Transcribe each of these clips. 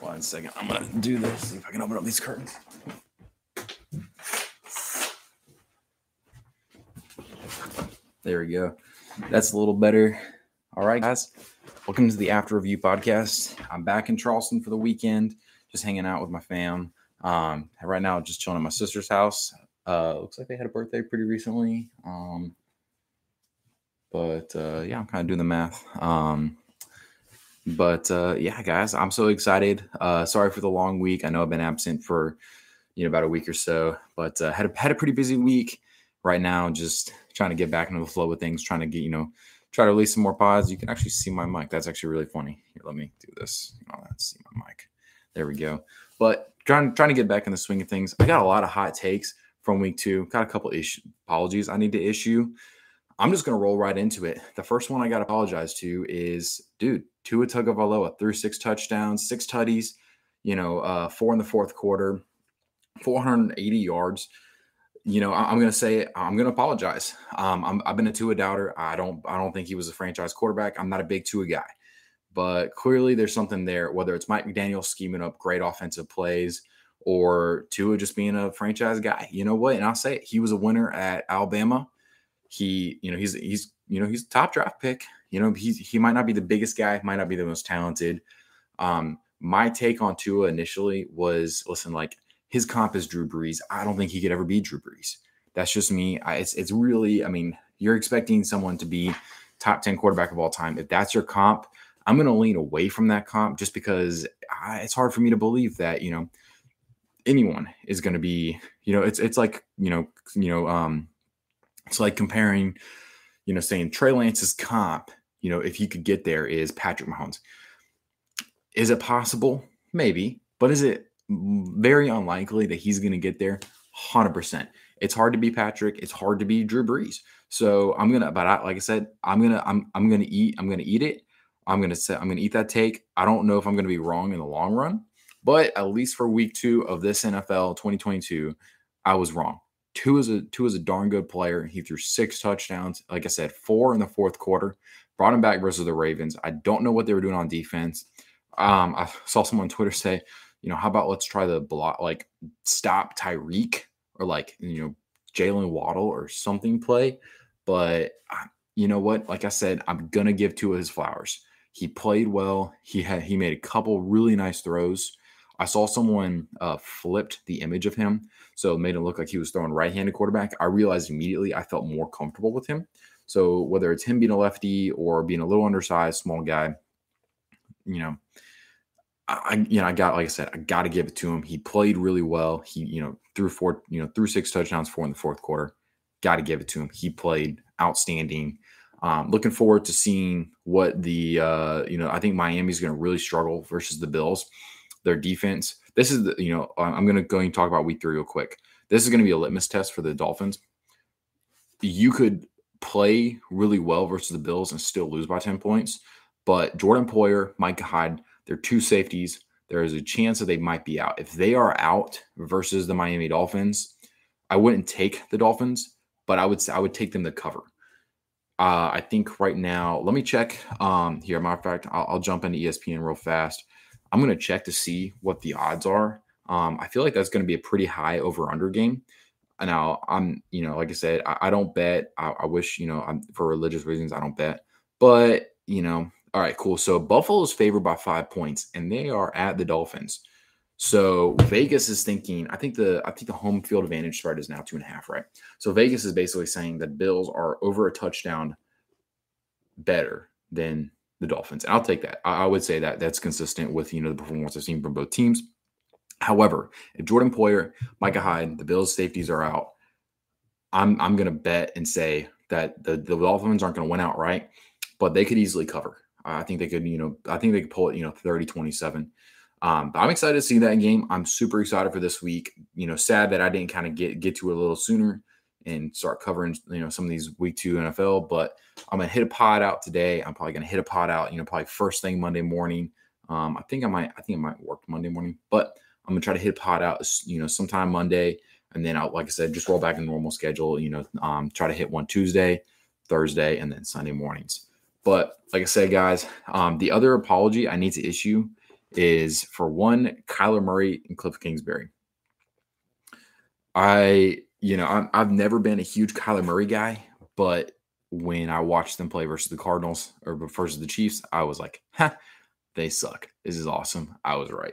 One second. I'm gonna do this. See if I can open up these curtains. There we go. That's a little better. All right, guys. Welcome to the After Review podcast. I'm back in Charleston for the weekend, just hanging out with my fam. Um, right now, just chilling at my sister's house. Uh, looks like they had a birthday pretty recently. Um, but uh, yeah, I'm kind of doing the math. Um, but uh, yeah, guys, I'm so excited. Uh, sorry for the long week. I know I've been absent for you know about a week or so, but uh, had a, had a pretty busy week. Right now, just trying to get back into the flow of things, trying to get you know try to release some more pods. You can actually see my mic. That's actually really funny. Here, let me do this. Oh, let's see my mic. There we go. But trying trying to get back in the swing of things. I got a lot of hot takes from week two. Got a couple issue apologies I need to issue. I'm just gonna roll right into it. The first one I got to apologize to is, dude, Tua Tagovailoa threw six touchdowns, six tutties. You know, uh, four in the fourth quarter, 480 yards you know, I'm going to say I'm going to apologize. Um, i have been a Tua doubter. I don't I don't think he was a franchise quarterback. I'm not a big Tua guy, but clearly there's something there. Whether it's Mike McDaniel scheming up great offensive plays or Tua just being a franchise guy, you know what? And I'll say it, he was a winner at Alabama. He, you know, he's he's you know he's top draft pick. You know, he he might not be the biggest guy, might not be the most talented. Um, my take on Tua initially was, listen, like his comp is Drew Brees. I don't think he could ever be Drew Brees. That's just me. I, it's it's really. I mean, you're expecting someone to be top ten quarterback of all time. If that's your comp, I'm going to lean away from that comp just because I, it's hard for me to believe that you know anyone is going to be. You know, it's it's like you know you know um, it's like comparing, you know, saying Trey Lance's comp. You know, if he could get there, is Patrick Mahomes. Is it possible? Maybe, but is it very unlikely that he's going to get there 100%. It's hard to be Patrick. It's hard to be Drew Brees. So I'm gonna, but I, like I said, I'm gonna, I'm, I'm gonna eat. I'm gonna eat it. I'm gonna say, I'm gonna eat that take. I don't know if I'm gonna be wrong in the long run, but at least for week two of this NFL 2022, I was wrong. Tua is a Tua is a darn good player. He threw six touchdowns. Like I said, four in the fourth quarter. Brought him back versus the Ravens. I don't know what they were doing on defense. Um, I saw someone on Twitter say you know, how about let's try the block, like stop Tyreek or like, you know, Jaylen Waddle or something play. But you know what? Like I said, I'm to give Tua of his flowers. He played well. He had, he made a couple really nice throws. I saw someone uh, flipped the image of him. So it made it look like he was throwing right handed quarterback. I realized immediately I felt more comfortable with him. So whether it's him being a lefty or being a little undersized, small guy, you know, I, you know, I got, like I said, I got to give it to him. He played really well. He, you know, threw four, you know, threw six touchdowns, four in the fourth quarter. Got to give it to him. He played outstanding. Um, looking forward to seeing what the, uh, you know, I think Miami's going to really struggle versus the Bills. Their defense. This is the, you know, I'm going to go and talk about week three real quick. This is going to be a litmus test for the Dolphins. You could play really well versus the Bills and still lose by 10 points, but Jordan Poyer, Micah Hyde, they're two safeties. There is a chance that they might be out. If they are out versus the Miami Dolphins, I wouldn't take the Dolphins, but I would I would take them to cover. Uh, I think right now, let me check um, here. Matter of fact, I'll, I'll jump into ESPN real fast. I'm going to check to see what the odds are. Um, I feel like that's going to be a pretty high over under game. And now, I'm, you know, like I said, I, I don't bet. I, I, wish, you know, I'm, for religious reasons, I don't bet. But, you know, all right, cool. So Buffalo is favored by five points, and they are at the Dolphins. So Vegas is thinking, I think the I think the home field advantage spread is now two and a half, right? So Vegas is basically saying that Bills are over a touchdown better than the Dolphins. And I'll take that. I, I would say that that's consistent with you know the performance I've seen from both teams. However, if Jordan Poyer, Micah Hyde, the Bills safeties are out, I'm I'm gonna bet and say that the, the Dolphins aren't gonna win outright, but they could easily cover. I think they could, you know, I think they could pull it, you know, 30 27. Um, but I'm excited to see that game. I'm super excited for this week. You know, sad that I didn't kind of get get to it a little sooner and start covering, you know, some of these week two NFL. But I'm gonna hit a pod out today. I'm probably gonna hit a pod out, you know, probably first thing Monday morning. Um, I think I might, I think I might work Monday morning, but I'm gonna try to hit a pod out, you know, sometime Monday, and then I'll, like I said, just roll back in normal schedule. You know, um, try to hit one Tuesday, Thursday, and then Sunday mornings. But like I said, guys, um, the other apology I need to issue is for one, Kyler Murray and Cliff Kingsbury. I, you know, i have never been a huge Kyler Murray guy, but when I watched them play versus the Cardinals or versus the Chiefs, I was like, ha, they suck. This is awesome. I was right.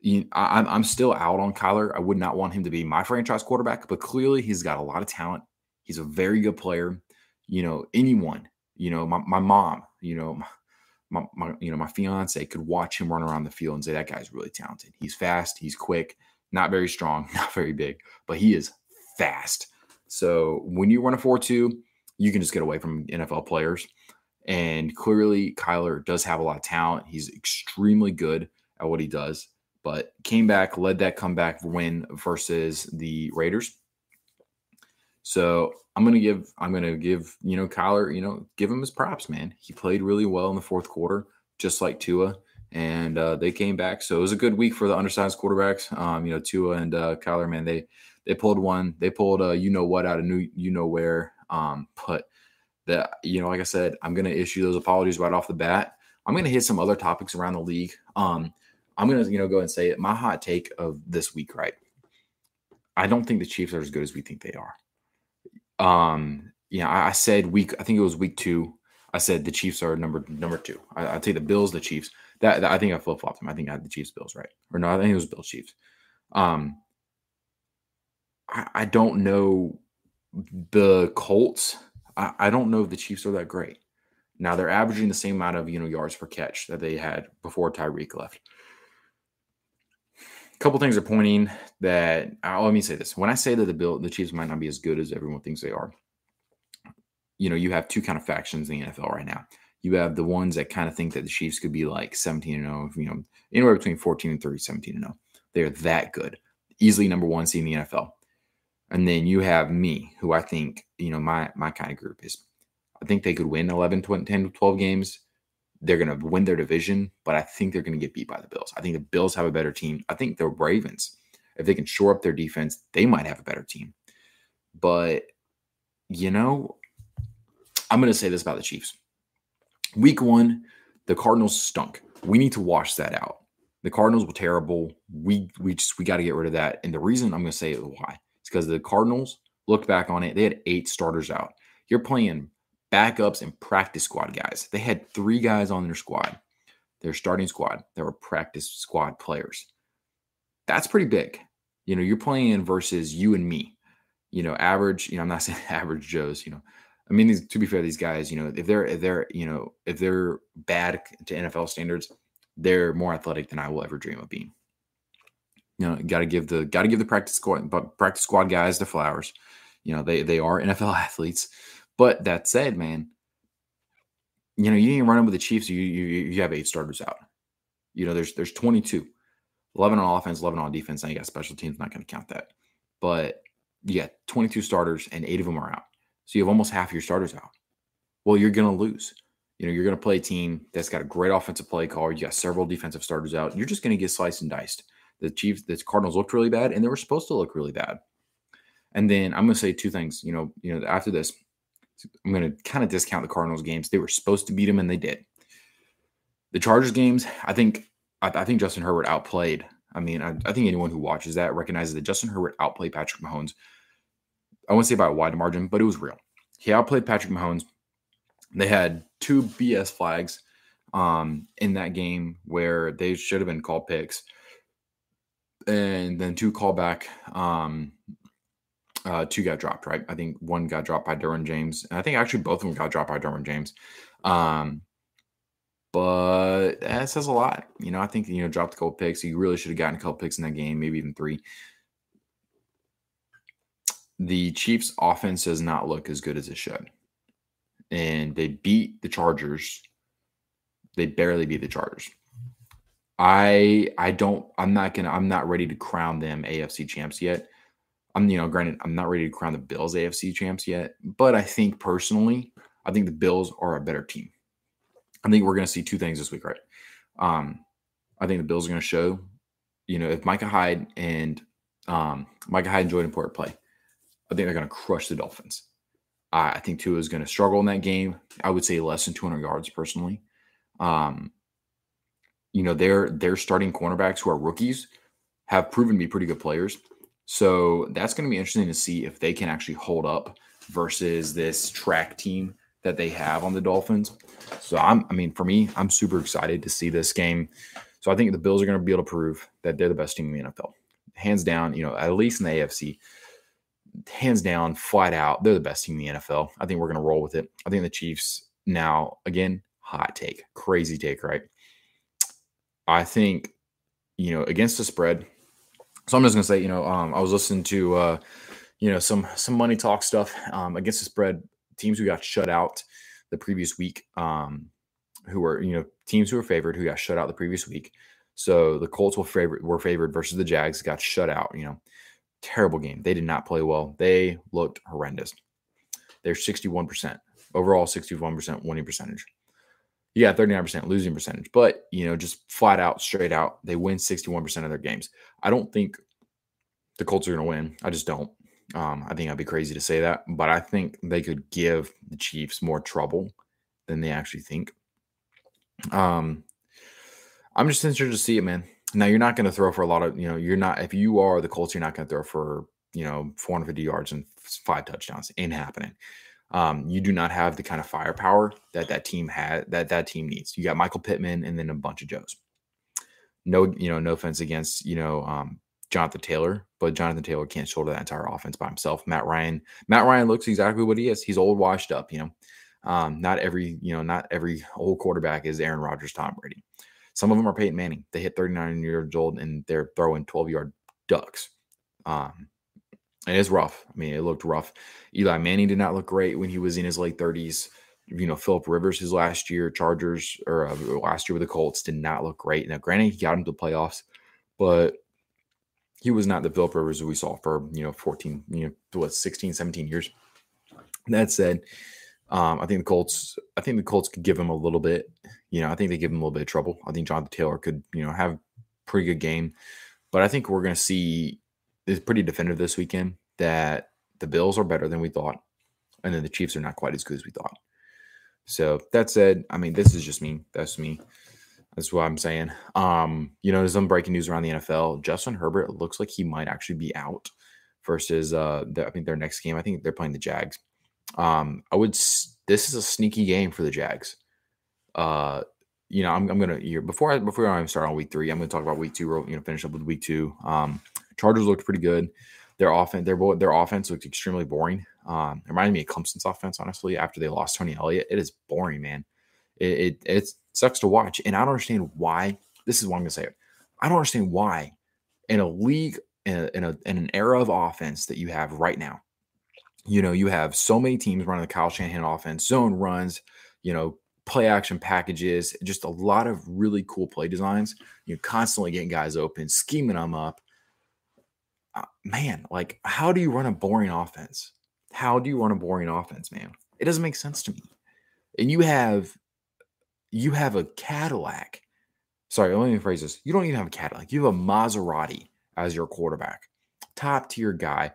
You, I, I'm still out on Kyler. I would not want him to be my franchise quarterback, but clearly he's got a lot of talent. He's a very good player. You know, anyone, you know, my, my mom, you know, my, my, you know, my fiance could watch him run around the field and say, that guy's really talented. He's fast. He's quick, not very strong, not very big, but he is fast. So when you run a 4 2, you can just get away from NFL players. And clearly, Kyler does have a lot of talent. He's extremely good at what he does, but came back, led that comeback win versus the Raiders. So I'm gonna give I'm gonna give you know Kyler you know give him his props, man. He played really well in the fourth quarter, just like Tua, and uh, they came back. So it was a good week for the undersized quarterbacks. Um, you know Tua and uh, Kyler, man, they they pulled one. They pulled you know what out of new you know where. Um, but that you know, like I said, I'm gonna issue those apologies right off the bat. I'm gonna hit some other topics around the league. Um, I'm gonna you know go and say it. My hot take of this week, right? I don't think the Chiefs are as good as we think they are. Um, yeah, I, I said week. I think it was week two. I said the Chiefs are number number two. I, I take the Bills, the Chiefs. That, that I think I flip flopped them. I think I had the Chiefs, Bills, right? Or no, I think it was Bills, Chiefs. Um, I, I don't know the Colts. I, I don't know if the Chiefs are that great. Now they're averaging the same amount of you know yards per catch that they had before Tyreek left. A couple things are pointing that. Uh, let me say this: when I say that the Bill, the Chiefs might not be as good as everyone thinks they are, you know, you have two kind of factions in the NFL right now. You have the ones that kind of think that the Chiefs could be like 17 and 0, you know, anywhere between 14 and 30, 17 and 0. They're that good, easily number one seed in the NFL. And then you have me, who I think, you know, my my kind of group is I think they could win 11, 20, 10, 12 games. They're going to win their division, but I think they're going to get beat by the Bills. I think the Bills have a better team. I think the Ravens, if they can shore up their defense, they might have a better team. But, you know, I'm going to say this about the Chiefs. Week one, the Cardinals stunk. We need to wash that out. The Cardinals were terrible. We we just we got to get rid of that. And the reason I'm going to say it why it's because the Cardinals looked back on it. They had eight starters out. You're playing backups and practice squad guys. They had three guys on their squad, their starting squad, that were practice squad players. That's pretty big. You know, you're playing versus you and me. You know, average. You know, I'm not saying average Joes. You know, I mean, these, to be fair, these guys. You know, if they're if they're you know if they're bad to NFL standards, they're more athletic than I will ever dream of being. You know, got to give the got to give the practice squad, but practice squad guys the flowers. You know, they they are NFL athletes. But that said, man, you know, you ain't running with the Chiefs. You you you have eight starters out. You know, there's there's 22, 11 on offense, 11 on defense. Now you got special teams. Not going to count that, but yeah, 22 starters and eight of them are out. So you have almost half your starters out. Well, you're going to lose. You know, you're going to play a team that's got a great offensive play call. You got several defensive starters out. You're just going to get sliced and diced. The Chiefs, the Cardinals looked really bad, and they were supposed to look really bad. And then I'm going to say two things. You know, you know, after this, I'm going to kind of discount the Cardinals games. They were supposed to beat them, and they did. The Chargers games, I think, I, I think Justin Herbert outplayed. I mean, I, I, think anyone who watches that recognizes that Justin Herbert outplayed Patrick Mahomes. I won't say by a wide margin, but it was real. He outplayed Patrick Mahomes. They had two BS flags um, in that game where they should have been called picks, and then two callback um, uh, two got dropped, right? I think one got dropped by Derwin James. And I think actually both of them got dropped by Derwin James. Um, but that says a lot. You know, I think, you know, dropped a couple picks. You really should have gotten a couple picks in that game, maybe even three. The Chiefs' offense does not look as good as it should. And they beat the Chargers. They barely beat the Chargers. I I don't I'm not gonna I'm not ready to crown them AFC champs yet. I'm, you know, granted, I'm not ready to crown the Bills AFC champs yet, but I think personally, I think the Bills are a better team. I think we're to see two things this week, right? Um, I think the Bills are to show, you know, if Micah Hyde and um, Micah Hyde Jordan Poyer play, I think they're going to crush the Dolphins. Uh, I think Tua is going to struggle in that game. I would say less than 200 yards personally. Um, you know, their their starting cornerbacks who are rookies have proven to be pretty good players. So that's going to be interesting to see if they can actually hold up versus this track team that they have on the Dolphins. So I'm, I mean, for me, I'm super excited to see this game. So I think the Bills are going to be able to prove that they're the best team in the NFL, hands down. You know, at least in the AFC, hands down, flat out, they're the best team in the NFL. I think we're going to roll with it. I think the Chiefs now, again, hot take, crazy take, right? I think, you know, against the spread. So I'm just going to say, you know, um, I was listening to, uh, you know, some some money talk stuff um, against the spread. Teams who got shut out the previous week, um, who were you know teams who were favored who got shut out the previous week. So the Colts were favored were favored versus the Jags got shut out. You know, terrible game. They did not play well. They looked horrendous. They're 61% overall, 61% winning percentage. Got 39% losing percentage, but you know, just flat out, straight out, they win 61% of their games. I don't think the Colts are going to win. I just don't. Um, I think I'd be crazy to say that, but I think they could give the Chiefs more trouble than they actually think. Um, I'm just interested to see it, man. Now you're not going to throw for a lot of, you know, you're not if you are the Colts, you're not going to throw for, you know, 450 yards and five touchdowns. Ain't happening. Um, you do not have the kind of firepower that that team had that that team needs. You got Michael Pittman and then a bunch of Joes. No, you know, no offense against you know um, Jonathan Taylor, but Jonathan Taylor can't shoulder that entire offense by himself. Matt Ryan, Matt Ryan looks exactly what he is. He's old, washed up. You know, um, not every you know, not every old quarterback is Aaron Rodgers, Tom Brady. Some of them are Peyton Manning. They hit 39 years old and they're throwing 12 yard ducks. Um, and it's rough. I mean, it looked rough. Eli Manning did not look great when he was in his late 30s. You know, Philip Rivers, his last year, Chargers, or uh, last year with the Colts, did not look great. Now, granted, he got into the playoffs, but he was not the Philip Rivers we saw for, you know, 14, you know, what, 16, 17 years. That said, um, I think the Colts, I think the Colts could give him a little bit, you know, I think they give him a little bit of trouble. I think Jonathan Taylor could, you know, have pretty good game. But I think we're going to see it's pretty definitive this weekend that the Bills are better than we thought. And then the Chiefs are not quite as good as we thought. So that said, I mean, this is just me. That's me. That's what I'm saying. Um, you know, there's some breaking news around the NFL. Justin Herbert looks like he might actually be out versus uh the, I think their next game. I think they're playing the Jags. Um, I would this is a sneaky game for the Jags. Uh, you know, I'm, I'm gonna here before I before I even start on week three, I'm gonna talk about week two, you know, finish up with week two. Um, Chargers looked pretty good. Their offense, their their offense looked extremely boring. Um, it reminded me of Clemson's offense, honestly, after they lost Tony Elliott. It is boring, man. It, it, it sucks to watch. And I don't understand why. This is what I'm to say. I don't understand why in a league, in, a, in, a, in an era of offense that you have right now, you know, you have so many teams running the Kyle Shanahan offense, zone runs, you know, play action packages, just a lot of really cool play designs. You're constantly getting guys open, scheming them up. Uh, man, like, how do you run a boring offense? How do you run a boring offense, man? It doesn't make sense to me. And you have you have a Cadillac. Sorry, let me phrase this. You don't even have a Cadillac. You have a Maserati as your quarterback. Top tier guy,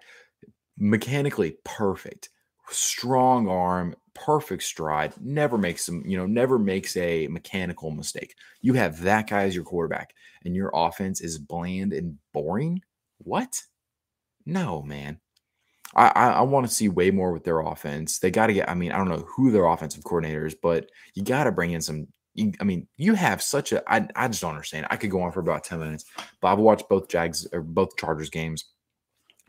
mechanically perfect, strong arm, perfect stride, never makes some, you know, never makes a mechanical mistake. You have that guy as your quarterback, and your offense is bland and boring. What? No, man. I, I, I want to see way more with their offense. They got to get. I mean, I don't know who their offensive coordinator is, but you got to bring in some. I mean, you have such a. I, I just don't understand. I could go on for about ten minutes, but I've watched both Jags or both Chargers games.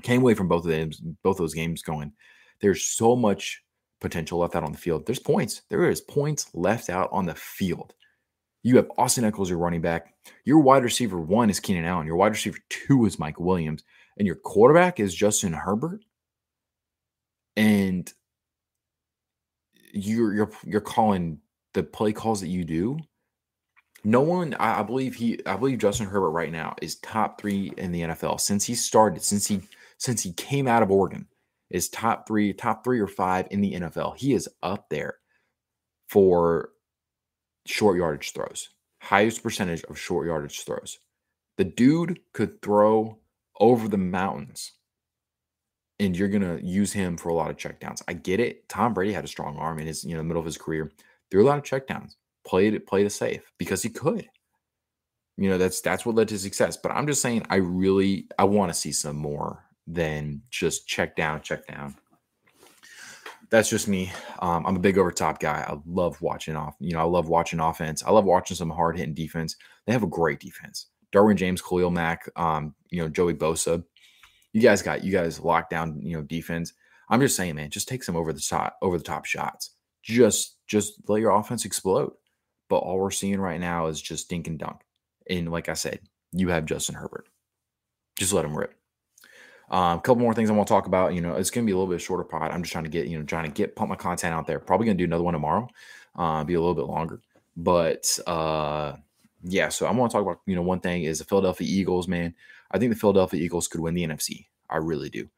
Came away from both of them, both those games going. There's so much potential left out on the field. There's points. There is points left out on the field. You have Austin Ekeler, your running back. Your wide receiver one is Keenan Allen. Your wide receiver two is Mike Williams, and your quarterback is Justin Herbert and you're you're you're calling the play calls that you do. No one, I believe he, I believe Justin Herbert right now is top three in the NFL since he started, since he since he came out of Oregon, is top three, top three or five in the NFL. He is up there for short yardage throws, highest percentage of short yardage throws. The dude could throw over the mountains and you're gonna use him for a lot of checkdowns. I get it. Tom Brady had a strong arm in his you know middle of his career, threw a lot of checkdowns, played it, played it safe because he could. You know, that's that's what led to success. But I'm just saying, I really I want to see some more than just check down, check down. That's just me. Um, I'm a big over top guy. I love watching off. You know, I love watching offense. I love watching some hard hitting defense. They have a great defense. Derwin James, Khalil Mack, um, you know, Joey Bosa. You guys got you guys locked down, you know, defense. I'm just saying, man, just take some over the top, over the top shots. Just just let your offense explode. But all we're seeing right now is just dink and dunk. And like I said, you have Justin Herbert. Just let him rip. Um, a couple more things I want to talk about. You know, it's going to be a little bit shorter pod. I'm just trying to get, you know, trying to get pump my content out there. Probably going to do another one tomorrow. Uh, be a little bit longer, but uh, yeah. So I want to talk about, you know, one thing is the Philadelphia Eagles. Man, I think the Philadelphia Eagles could win the NFC. I really do.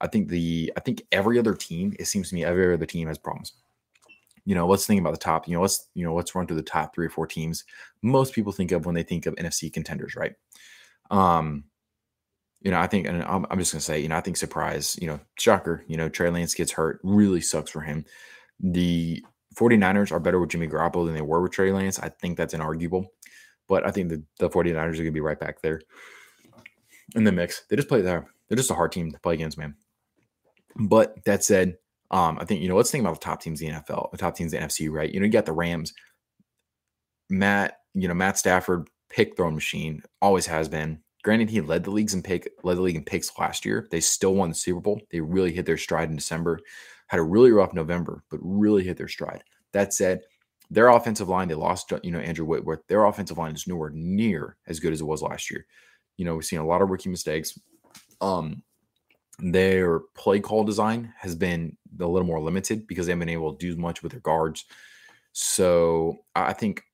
I think the I think every other team. It seems to me every other team has problems you know, let's think about the top, you know, let's, you know, let's run through the top three or four teams most people think of when they think of NFC contenders, right? Um, you know, I think, and I'm, I'm just going to say, you know, I think surprise, you know, shocker, you know, Trey Lance gets hurt, really sucks for him. The 49ers are better with Jimmy Garoppolo than they were with Trey Lance. I think that's inarguable, but I think the, the 49ers are going to be right back there in the mix. They just play there. They're just a hard team to play against, man. But that said, um, I think, you know, let's think about the top teams in the NFL, the top teams in the NFC, right? You know, you got the Rams, Matt, you know, Matt Stafford, pick throwing machine, always has been. Granted, he led the leagues in pick, led the league in picks last year. They still won the Super Bowl. They really hit their stride in December, had a really rough November, but really hit their stride. That said, their offensive line, they lost, you know, Andrew Whitworth. Their offensive line is nowhere near as good as it was last year. You know, we've seen a lot of rookie mistakes. Um, their play call design has been a little more limited because they haven't been able to do much with their guards. So I think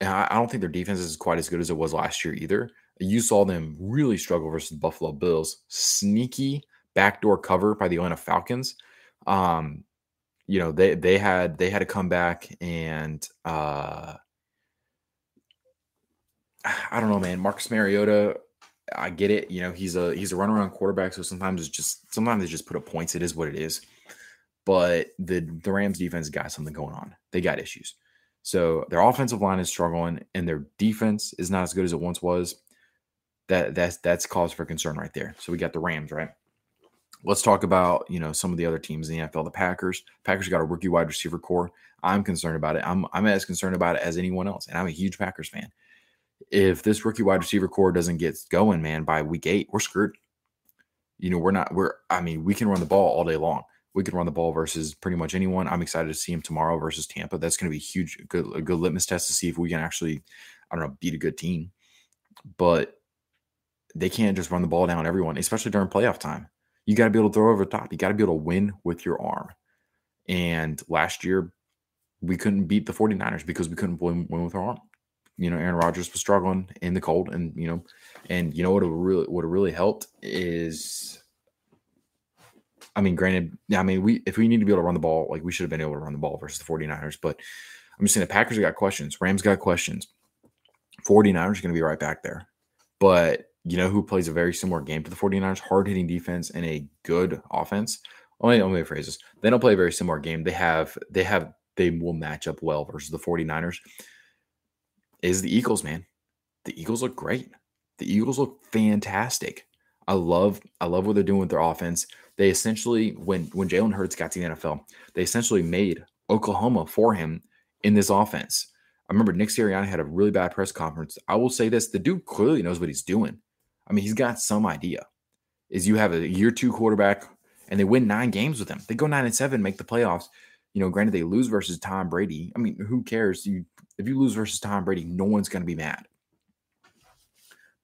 I don't think their defense is quite as good as it was last year either. You saw them really struggle versus the Buffalo Bills. Sneaky backdoor cover by the Atlanta Falcons. Um, you know, they they had they had to come back and uh I don't know, man. Marcus Mariota I get it. You know, he's a he's a runaround quarterback, so sometimes it's just sometimes they just put up points. It is what it is. But the the Rams defense got something going on. They got issues. So their offensive line is struggling, and their defense is not as good as it once was. That that's that's cause for concern right there. So we got the Rams, right? Let's talk about you know some of the other teams in the NFL. The Packers. Packers got a rookie wide receiver corps. I'm concerned about it. I'm I'm as concerned about it as anyone else, and I'm a huge Packers fan if this rookie wide receiver corps doesn't get going, man, by week eight, we're screwed. You know, we're not, we're, I mean, we can run the ball all day long. We can run the ball versus pretty much anyone. I'm excited to see him tomorrow versus Tampa. That's going to be huge, good, a good litmus test to see if we can actually, I don't know, beat a good team. But they can't just run the ball down everyone, especially during playoff time. You got to be able to throw over the top. You got to be able to win with your arm. And last year, we couldn't beat the 49ers because we couldn't win, win with our arm you know Aaron Rodgers was struggling in the cold, and you know, and you know what really have really helped is, I mean, granted, I mean, we if we need to be able to run the ball, like we should have been able to run the ball versus the 49ers, but I'm just saying the Packers got questions, Rams got questions, 49ers are going to be right back there, but you know who plays a very similar game to the 49ers, hard hitting defense and a good offense. Only only phrases. They don't play a very similar game. They have they have they will match up well versus the 49ers is the Eagles, man. The Eagles look great. The Eagles look fantastic. I love I love what they're doing with their offense. They essentially when when Jalen Hurts got to the NFL, they essentially made Oklahoma for him in this offense. I remember Nick Sirianni had a really bad press conference. I will say this: the dude clearly knows what he's doing. I mean, he's got some idea. Is you have a year two quarterback and they win nine games with him. They go nine and seven, make the playoffs. You know, granted they lose versus Tom Brady. I mean, who cares? You if you lose versus Tom Brady, no one's going to be mad.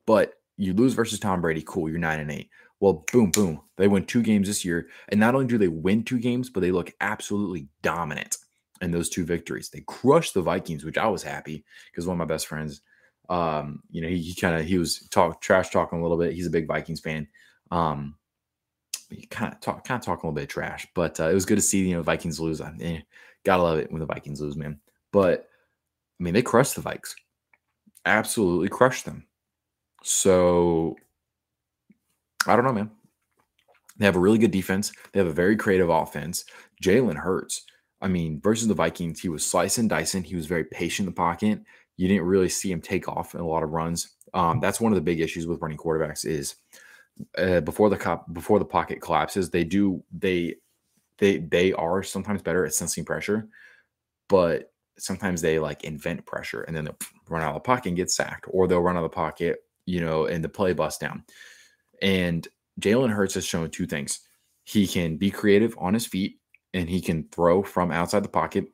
But you lose versus Tom Brady, cool, you're 9 and 8. Well, boom, boom. They win two games this year. And not only do they win two games, but they look absolutely dominant in those two victories. They crushed the Vikings, which I was happy because one of my best friends, um, you know, he, he kind of he was talk trash talking a little bit. He's a big Vikings fan. Um, he kind of talk kind of talking a little bit trash, but uh, it was good to see you know Vikings lose. I eh, gotta love it when the Vikings lose, man. But I mean, they crushed the Vikes, absolutely crushed them. So I don't know, man. They have a really good defense. They have a very creative offense. Jalen Hurts. I mean, versus the Vikings, he was slicing, dicing. He was very patient in the pocket. You didn't really see him take off in a lot of runs. Um, that's one of the big issues with running quarterbacks is uh, before the cop before the pocket collapses, they do they they they are sometimes better at sensing pressure, but sometimes they like invent pressure and then they'll run out of the pocket and get sacked, or they'll run out of the pocket, you know, and the play bust down. And Jalen Hurts has shown two things. He can be creative on his feet and he can throw from outside the pocket,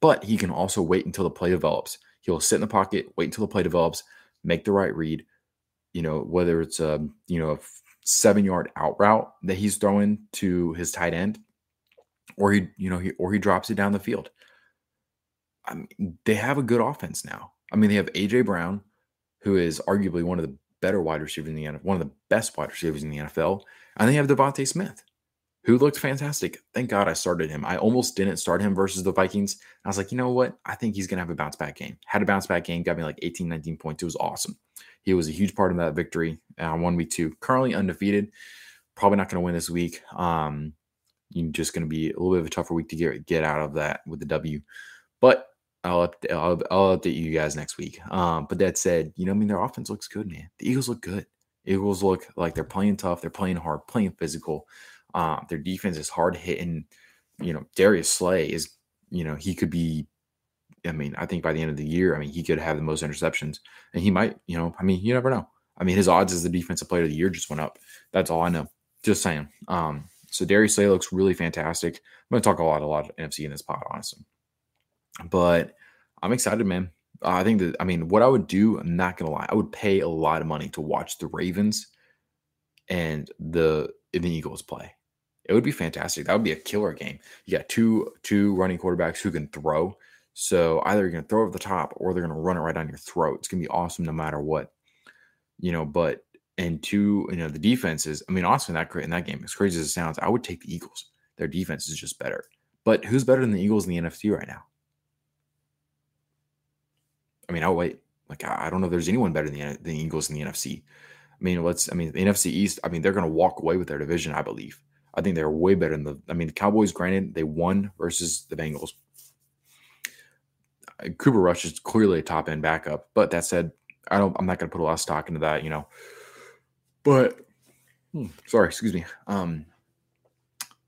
but he can also wait until the play develops. He'll sit in the pocket, wait until the play develops, make the right read. You know, whether it's a you know a seven yard out route that he's throwing to his tight end, or he you know he or he drops it down the field. I mean, they have a good offense now. I mean, they have AJ Brown, who is arguably one of the better wide receivers in the NFL, one of the best wide receivers in the NFL, and they have DeVonta Smith, who looked fantastic. Thank God I started him. I almost didn't start him versus the Vikings. I was like, you know what? I think he's going to have a bounce back game. Had a bounce back game, got me like 18, 19 points. It was awesome. He was a huge part of that victory. Uh, one week two, currently undefeated. Probably not going to win this week. Um, you're just going to be a little bit of a tougher week to get get out of that with the W. But I'll, I'll, I'll update you guys next week. Um, but that said, you know, I mean, their offense looks good, man. The Eagles look good. Eagles look like they're playing tough. They're playing hard, playing physical. Uh, their defense is hard hitting. You know, Darius Slay is, you know, he could be. I mean, I think by the end of the year, I mean, he could have the most interceptions, and he might. You know, I mean, you never know. I mean, his odds as the defensive player of the year just went up. That's all I know. Just saying. Um, so Darius Slay looks really fantastic. I'm going to talk a lot, a lot of NFC in this pod, honestly. But I'm excited, man. I think that I mean, what I would do, I'm not gonna lie, I would pay a lot of money to watch the Ravens and the the Eagles play. It would be fantastic. That would be a killer game. You got two two running quarterbacks who can throw. So either you're gonna throw over the top or they're gonna run it right down your throat. It's gonna be awesome no matter what. You know, but and two, you know, the defenses. I mean, honestly, that in that game, as crazy as it sounds, I would take the Eagles. Their defense is just better. But who's better than the Eagles in the NFC right now? I mean, I'll wait. Like, I don't know if there's anyone better than the Eagles in the NFC. I mean, let's, I mean, the NFC East, I mean, they're going to walk away with their division, I believe. I think they're way better than the, I mean, the Cowboys, granted, they won versus the Bengals. Uh, Cooper Rush is clearly a top end backup, but that said, I don't, I'm not going to put a lot of stock into that, you know. But, hmm, sorry, excuse me. Um,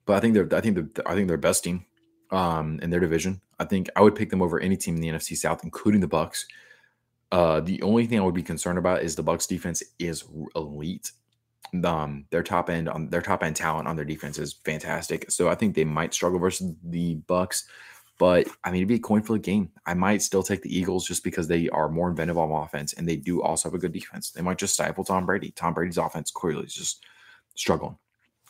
but I think they're, I think they're, I think they're best team um, in their division. I think I would pick them over any team in the NFC South, including the Bucs. Uh, the only thing I would be concerned about is the Bucs defense is elite. Um, their top end on their top end talent on their defense is fantastic. So I think they might struggle versus the Bucs. But I mean, it'd be a coin flip game. I might still take the Eagles just because they are more inventive on offense and they do also have a good defense. They might just stifle Tom Brady. Tom Brady's offense clearly is just struggling.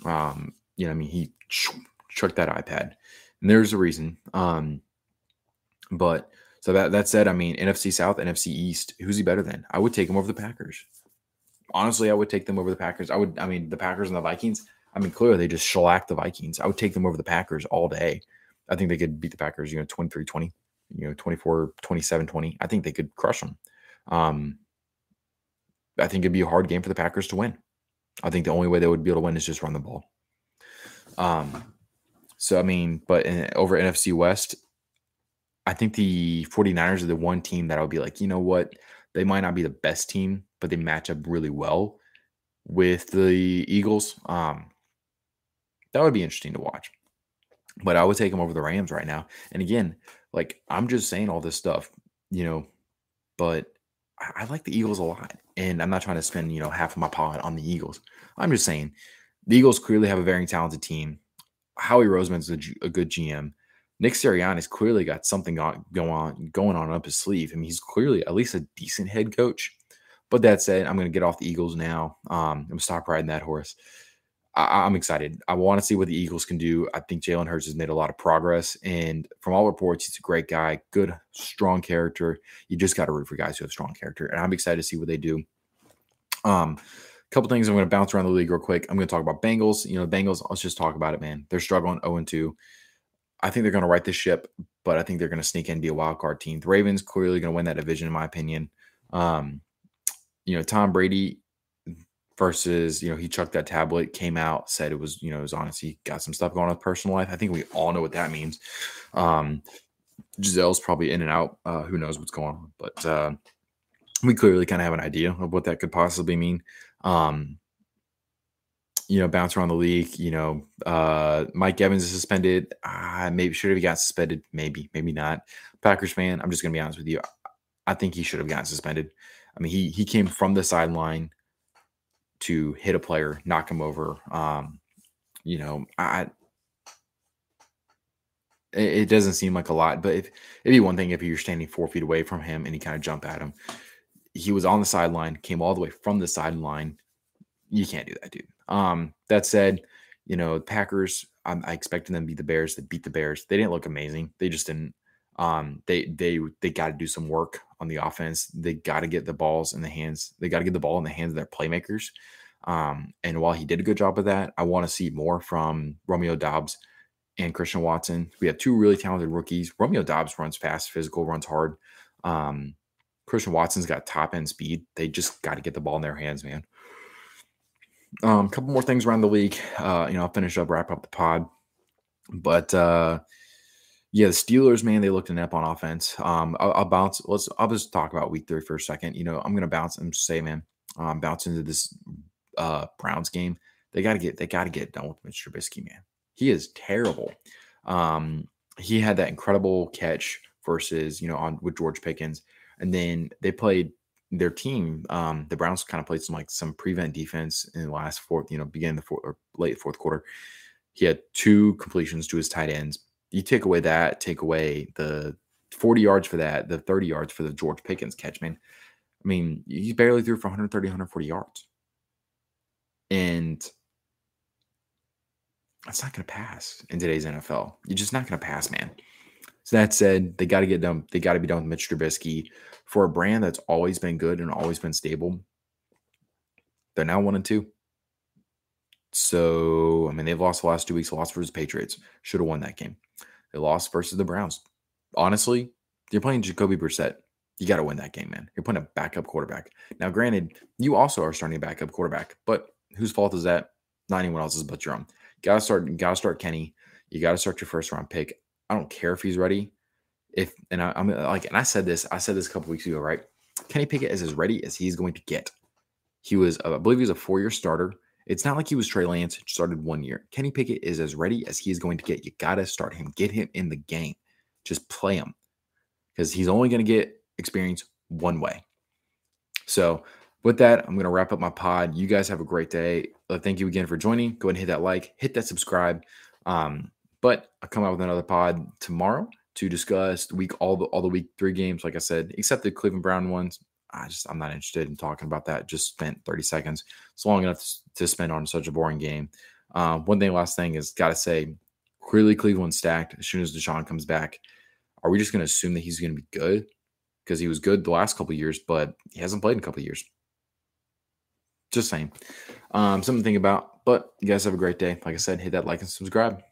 Um, you know, I mean, he chucked that iPad. And there's a reason. Um, but so that that said, I mean, NFC South, NFC East, who's he better than? I would take him over the Packers. Honestly, I would take them over the Packers. I would, I mean, the Packers and the Vikings. I mean, clearly they just shellacked the Vikings. I would take them over the Packers all day. I think they could beat the Packers, you know, 23 20, you know, 24 27 20. I think they could crush them. Um, I think it'd be a hard game for the Packers to win. I think the only way they would be able to win is just run the ball. Um, so, I mean, but in, over NFC West, I think the 49ers are the one team that I'll be like, you know what? They might not be the best team, but they match up really well with the Eagles. Um, that would be interesting to watch. But I would take them over the Rams right now. And again, like I'm just saying all this stuff, you know, but I, I like the Eagles a lot. And I'm not trying to spend, you know, half of my pod on the Eagles. I'm just saying the Eagles clearly have a very talented team. Howie Roseman's a, a good GM. Nick Sirianni's clearly got something going on going on up his sleeve. I mean, he's clearly at least a decent head coach. But that said, I'm going to get off the Eagles now. Um, I'm going to stop riding that horse. I, am excited. I want to see what the Eagles can do. I think Jalen Hurts has made a lot of progress, and from all reports, he's a great guy, good, strong character. You just got to root for guys who have strong character, and I'm excited to see what they do. Um, couple things I'm going to bounce around the league real quick. I'm going to talk about Bengals. You know, Bengals, let's just talk about it, man. They're struggling 0 2. I think they're going to right the ship, but I think they're going to sneak in and be a wild card team. The Ravens clearly going to win that division, in my opinion. Um, you know, Tom Brady versus, you know, he chucked that tablet, came out, said it was, you know, it was honest. He got some stuff going on with personal life. I think we all know what that means. Um, Gisele's probably in and out. Uh, who knows what's going on? But uh, we clearly kind of have an idea of what that could possibly mean. Um, you know, bounce around the league. You know, uh, Mike Evans is suspended. Uh, maybe should have got suspended. Maybe, maybe not. Packers fan, I'm just gonna be honest with you. I think he should have gotten suspended. I mean, he he came from the sideline to hit a player, knock him over. Um, you know, I it, doesn't seem like a lot, but if it'd be one thing if you're standing four feet away from him and he kind of jump at him. He was on the sideline, came all the way from the sideline. You can't do that, dude. Um, that said, you know, Packers, I'm, I expected them to beat the Bears. They beat the Bears. They didn't look amazing. They just didn't. Um, they they they got to do some work on the offense. They got to get the balls in the hands. They got to get the ball in the hands of their playmakers. Um, and while he did a good job of that, I want to see more from Romeo Doubs and Christian Watson. We have two really talented rookies. Romeo Doubs runs fast, physical, runs hard. Um, Christian Watson's got top end speed. They just got to get the ball in their hands, man. A um, couple more things around the league. Uh, you know, I'll finish up, wrap up the pod. But uh, yeah, the Steelers, man, they looked inept on offense. Um, I'll, I'll, bounce. Let's. I'll just talk about Week Three for a second. You know, I'm gonna bounce and say, man, um, bounce into this uh, Browns game. They got to get. They got to get done with Mr. Trubisky, man. He is terrible. Um, he had that incredible catch versus you know on with George Pickens, and then they played their team. Um, the Browns kind of played some like some prevent defense in the last fourth, you know, beginning the fourth or late fourth quarter. He had two completions to his tight ends. You take away that, take away the 40 yards for that, the 30 yards for the George Pickens catch, man. I mean, he barely threw for 130, 140 yards. And that's not going to pass in today's NFL. You're just not going to pass, man. So that said, they got to get done. They got to be done with Mitch Trubisky for a brand that's always been good and always been stable. They're now one and two. So I mean, they've lost the last two weeks. Lost versus Patriots. Should have won that game. They lost versus the Browns. Honestly, you're playing Jacoby Brissett. You got to win that game, man. You're playing a backup quarterback. Now, granted, you also are starting a backup quarterback, but whose fault is that? Not anyone else's but your own. Gotta start. Gotta start Kenny. You got to start your first round pick. I don't care if he's ready. If and I, am like, and I said this, I said this a couple weeks ago, right? Kenny Pickett is as ready as he's going to get. He was, I believe, he was a four-year starter. It's not like he was Trey Lance, started one year. Kenny Pickett is as ready as he is going to get. You got to start him, get him in the game, just play him because he's only going to get experience one way. So, with that, I'm going to wrap up my pod. You guys have a great day. Uh, thank you again for joining. Go ahead and hit that like, hit that subscribe. Um, but I'll come out with another pod tomorrow to discuss the week all the all the week three games. Like I said, except the Cleveland Brown ones. I just I'm not interested in talking about that. Just spent 30 seconds. It's long enough to spend on such a boring game. Um, one thing, last thing is got to say, clearly Cleveland stacked. As soon as Deshaun comes back, are we just to assume that he's to be good because he was good the last couple years, but he hasn't played in a couple years. Just saying, um, something to think about. But you guys have a great day. Like I said, hit that like and subscribe.